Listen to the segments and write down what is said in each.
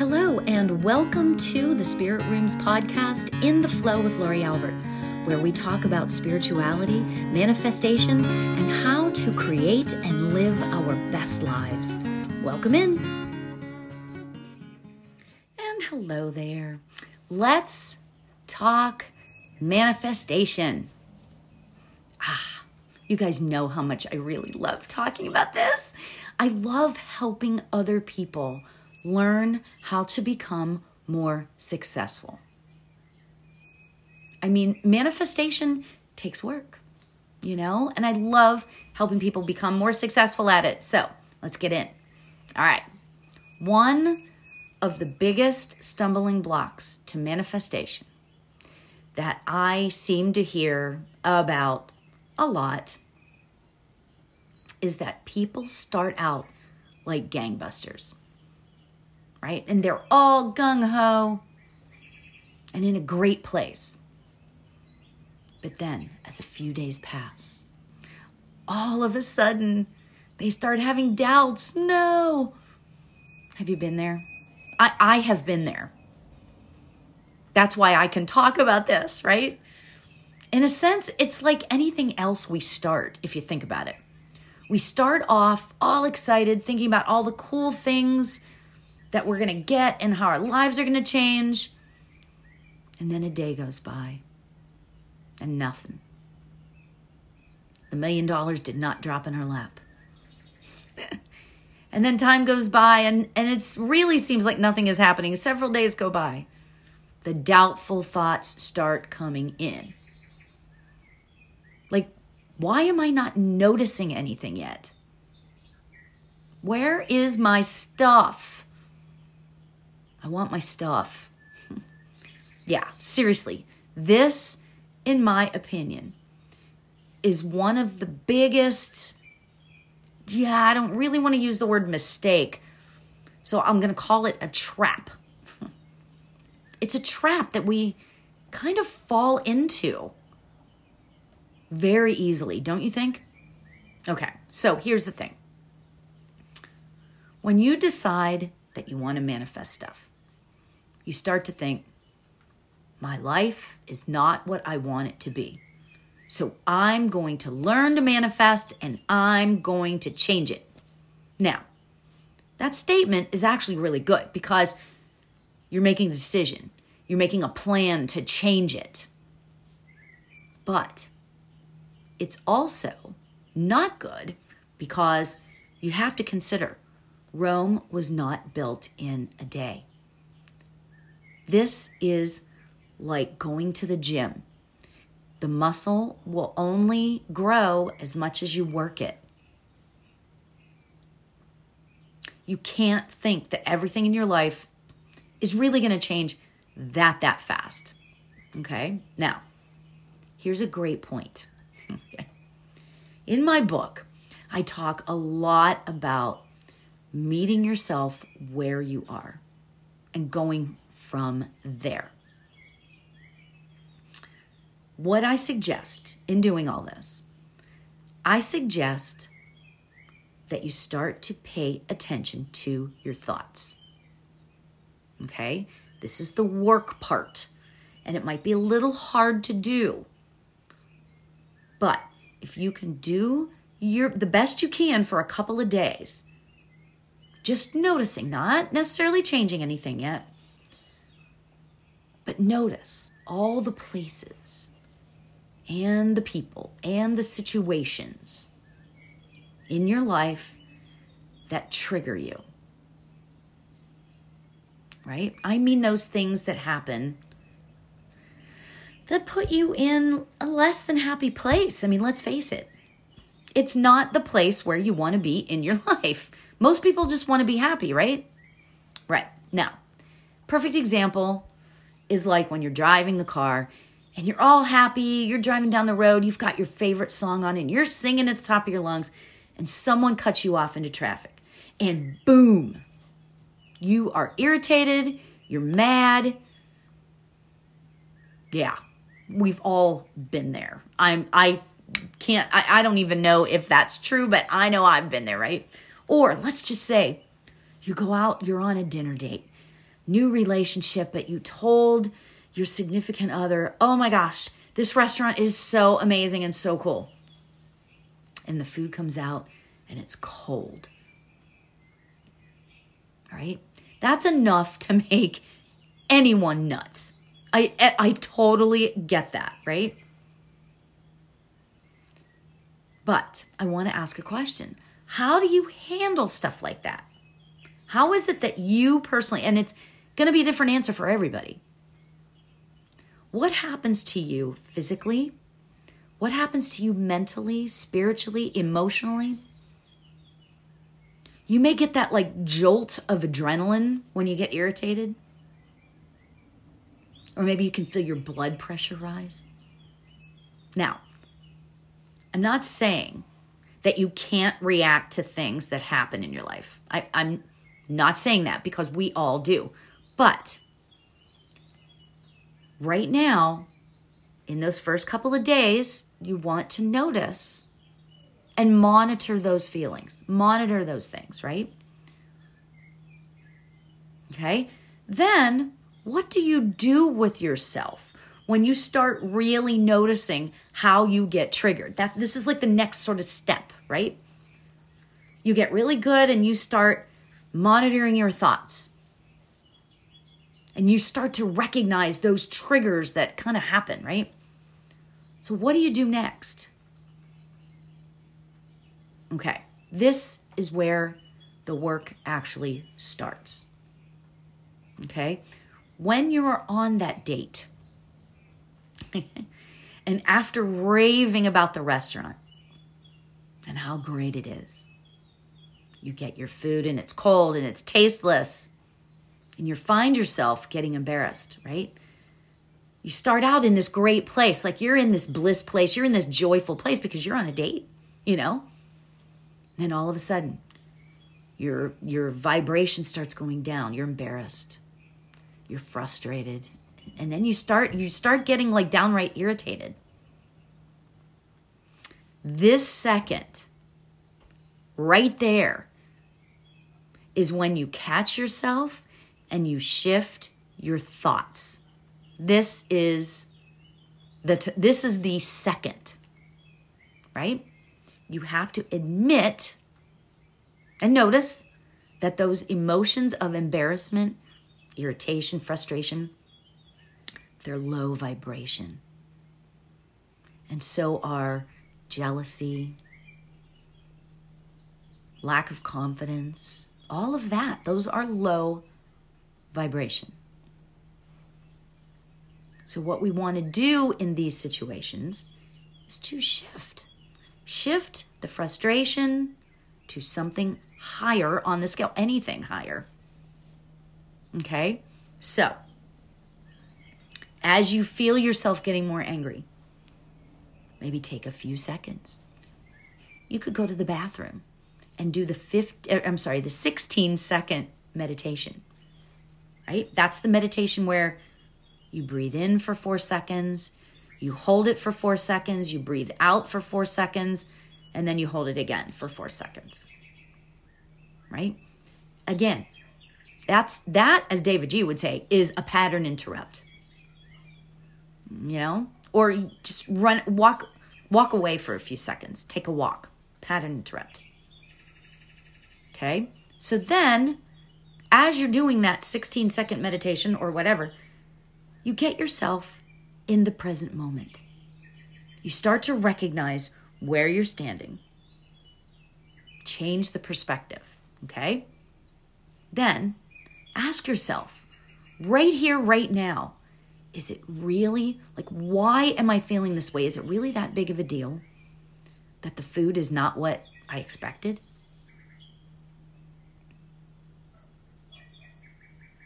Hello, and welcome to the Spirit Rooms podcast In the Flow with Lori Albert, where we talk about spirituality, manifestation, and how to create and live our best lives. Welcome in. And hello there. Let's talk manifestation. Ah, you guys know how much I really love talking about this. I love helping other people learn how to become more successful. I mean, manifestation takes work, you know, and I love helping people become more successful at it. So let's get in. All right. One of the biggest stumbling blocks to manifestation that I seem to hear about a lot is that people start out like gangbusters right? And they're all gung ho and in a great place. But then, as a few days pass, all of a sudden, they start having doubts. No. Have you been there? I, I have been there. That's why I can talk about this, right? In a sense, it's like anything else we start, if you think about it. We start off all excited, thinking about all the cool things that we're going to get and how our lives are going to change. And then a day goes by and nothing. The million dollars did not drop in her lap. and then time goes by and, and it really seems like nothing is happening. Several days go by. The doubtful thoughts start coming in. Like, why am I not noticing anything yet? Where is my stuff? I want my stuff. yeah, seriously. This, in my opinion, is one of the biggest. Yeah, I don't really want to use the word mistake. So I'm going to call it a trap. it's a trap that we kind of fall into very easily, don't you think? Okay, so here's the thing. When you decide that you want to manifest stuff, you start to think, my life is not what I want it to be. So I'm going to learn to manifest and I'm going to change it. Now, that statement is actually really good because you're making a decision, you're making a plan to change it. But it's also not good because you have to consider Rome was not built in a day. This is like going to the gym. The muscle will only grow as much as you work it. You can't think that everything in your life is really going to change that that fast. Okay? Now, here's a great point. in my book, I talk a lot about meeting yourself where you are and going from there. What I suggest in doing all this, I suggest that you start to pay attention to your thoughts. Okay? This is the work part, and it might be a little hard to do. But if you can do your the best you can for a couple of days, just noticing, not necessarily changing anything yet, but notice all the places and the people and the situations in your life that trigger you. Right? I mean, those things that happen that put you in a less than happy place. I mean, let's face it, it's not the place where you want to be in your life. Most people just want to be happy, right? Right. Now, perfect example is like when you're driving the car and you're all happy, you're driving down the road, you've got your favorite song on, and you're singing at the top of your lungs, and someone cuts you off into traffic. And boom, you are irritated, you're mad. Yeah, we've all been there. I'm, I can't, I, I don't even know if that's true, but I know I've been there, right? Or let's just say you go out, you're on a dinner date new relationship, but you told your significant other, oh my gosh, this restaurant is so amazing and so cool. And the food comes out and it's cold. All right? That's enough to make anyone nuts. I I totally get that, right? But I want to ask a question. How do you handle stuff like that? How is it that you personally and it's going to be a different answer for everybody. What happens to you physically? What happens to you mentally, spiritually, emotionally? You may get that like jolt of adrenaline when you get irritated. Or maybe you can feel your blood pressure rise. Now, I'm not saying that you can't react to things that happen in your life. I, am not saying that because we all do. But right now, in those first couple of days, you want to notice and monitor those feelings, monitor those things, right? Okay. Then, what do you do with yourself when you start really noticing how you get triggered? That this is like the next sort of step, right? You get really good and you start monitoring your thoughts and you start to recognize those triggers that kind of happen, right? So, what do you do next? Okay, this is where the work actually starts. Okay, when you're on that date, and after raving about the restaurant and how great it is, you get your food and it's cold and it's tasteless and you find yourself getting embarrassed, right? You start out in this great place, like you're in this bliss place, you're in this joyful place because you're on a date, you know? And then all of a sudden, your your vibration starts going down. You're embarrassed. You're frustrated. And then you start you start getting like downright irritated. This second right there is when you catch yourself and you shift your thoughts. This is the t- this is the second. Right? You have to admit and notice that those emotions of embarrassment, irritation, frustration, they're low vibration. And so are jealousy, lack of confidence, all of that. Those are low vibration. So, what we want to do in these situations is to shift. Shift the frustration to something higher on the scale, anything higher. Okay? So, as you feel yourself getting more angry, maybe take a few seconds. You could go to the bathroom and do the 50 er, I'm sorry, the 16 second meditation right? That's the meditation where you breathe in for four seconds, you hold it for four seconds, you breathe out for four seconds, and then you hold it again for four seconds. Right? Again, that's that, as davidji would say, is a pattern interrupt. You know? Or just run walk walk away for a few seconds. Take a walk. Pattern interrupt. Okay? So then as you're doing that 16 second meditation or whatever, you get yourself in the present moment. You start to recognize where you're standing. Change the perspective, okay? Then ask yourself, right here, right now, is it really like, why am I feeling this way? Is it really that big of a deal that the food is not what I expected?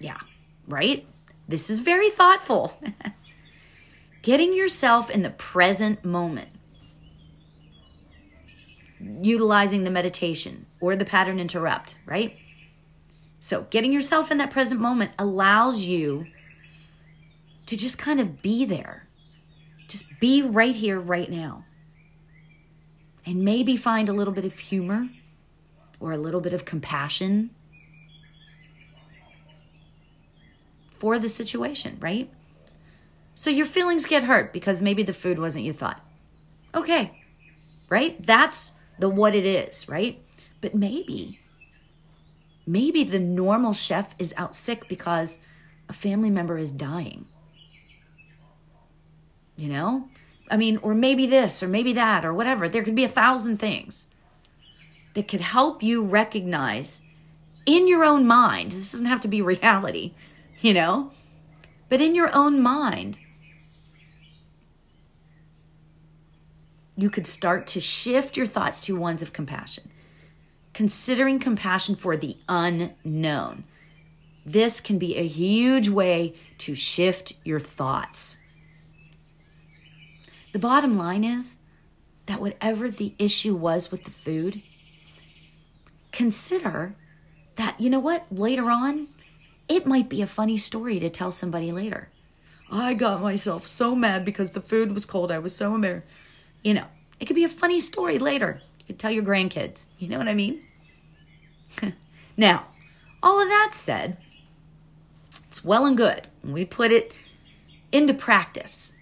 Yeah, right? This is very thoughtful. Getting yourself in the present moment, utilizing the meditation or the pattern interrupt, right? So, getting yourself in that present moment allows you to just kind of be there. Just be right here, right now. And maybe find a little bit of humor or a little bit of compassion for the situation, right? So your feelings get hurt because maybe the food wasn't you thought. Okay, right? That's the what it is, right? But maybe, maybe the normal chef is out sick because a family member is dying. You know? I mean, or maybe this, or maybe that, or whatever. There could be a thousand things that could help you recognize in your own mind. This doesn't have to be reality, you know? But in your own mind, you could start to shift your thoughts to ones of compassion, considering compassion for the unknown. This can be a huge way to shift your thoughts. The bottom line is that whatever the issue was with the food, consider that, you know what, later on, it might be a funny story to tell somebody later. I got myself so mad because the food was cold. I was so embarrassed. You know, it could be a funny story later. You could tell your grandkids. You know what I mean? now, all of that said, it's well and good. We put it into practice.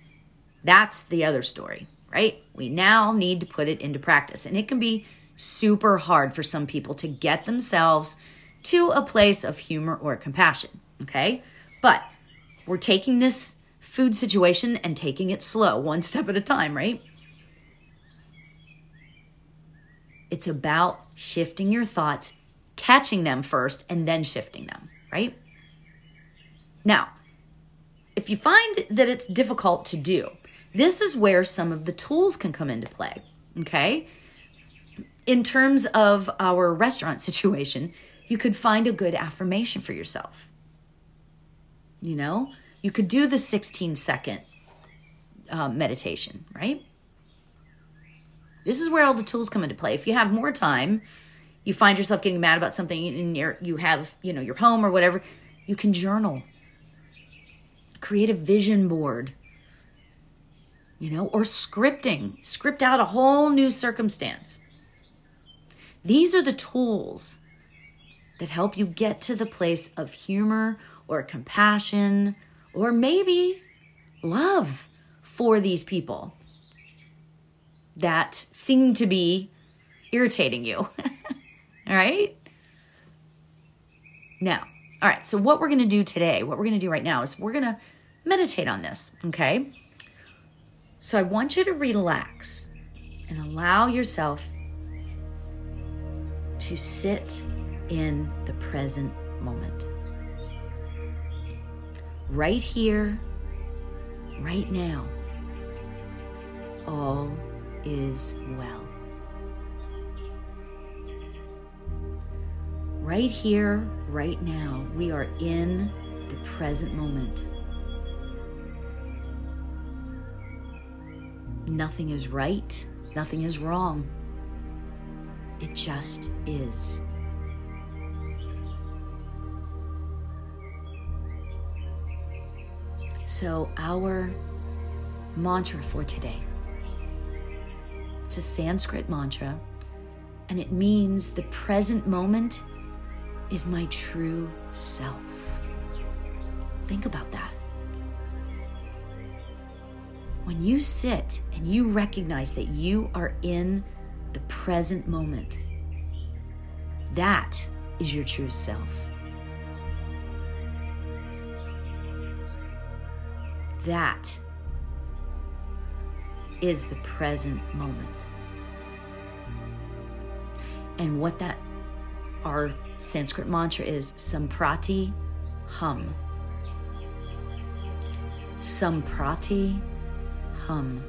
That's the other story, right? We now need to put it into practice. And it can be super hard for some people to get themselves to a place of humor or compassion, okay? But we're taking this food situation and taking it slow, one step at a time, right? It's about shifting your thoughts, catching them first, and then shifting them, right? Now, if you find that it's difficult to do, this is where some of the tools can come into play, okay? In terms of our restaurant situation, you could find a good affirmation for yourself. You know, you could do the 16 second uh, meditation, right? This is where all the tools come into play. If you have more time, you find yourself getting mad about something in your you have, you know, your home or whatever, you can journal. Create a vision board you know, or scripting, script out a whole new circumstance. These are the tools that help you get to the place of humor or compassion or maybe love for these people that seem to be irritating you. all right? Now, all right, so what we're going to do today, what we're going to do right now is we're going to meditate on this, okay? So I want you to relax and allow yourself to sit in the present moment. Right here, right now, all is well. Right here, right now, we are in the present moment. Nothing is right, nothing is wrong. It just is. So, our mantra for today it's a Sanskrit mantra, and it means the present moment is my true self. Think about that. When you sit and you recognize that you are in the present moment, that is your true self. That is the present moment. And what that our Sanskrit mantra is samprati hum. Samprati hum.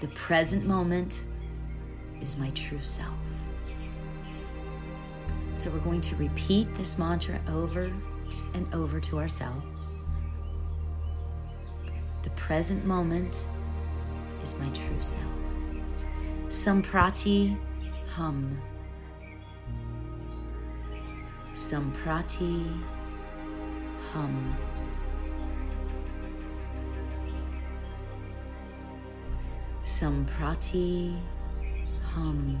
The present moment is my true self. So we're going to repeat this mantra over and over to ourselves. Present moment is my true self. Samprati hum. Samprati hum. Samprati hum.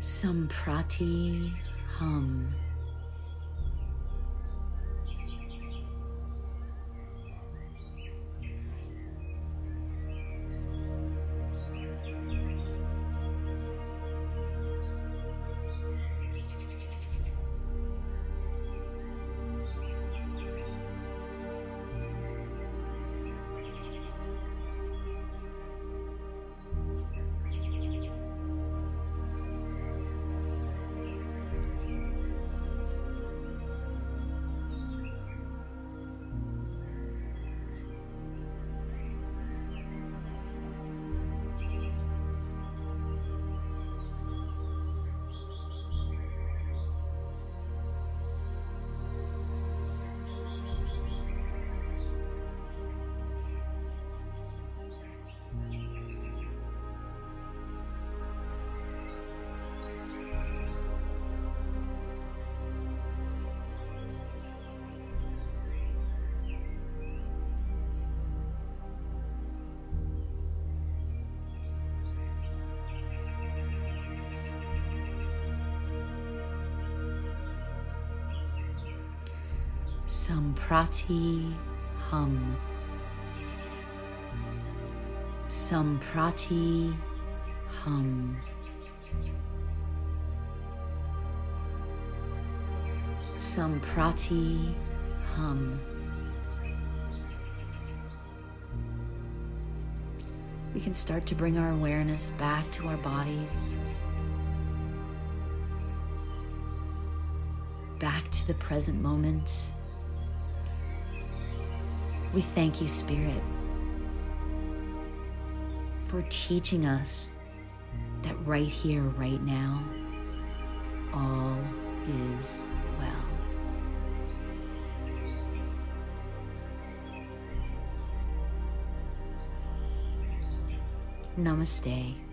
Samprati hum. Samprati hum. Samprati hum. Samprati hum. We can start to bring our awareness back to our bodies, back to the present moment. We thank you, Spirit, for teaching us that right here, right now, all is well. Namaste.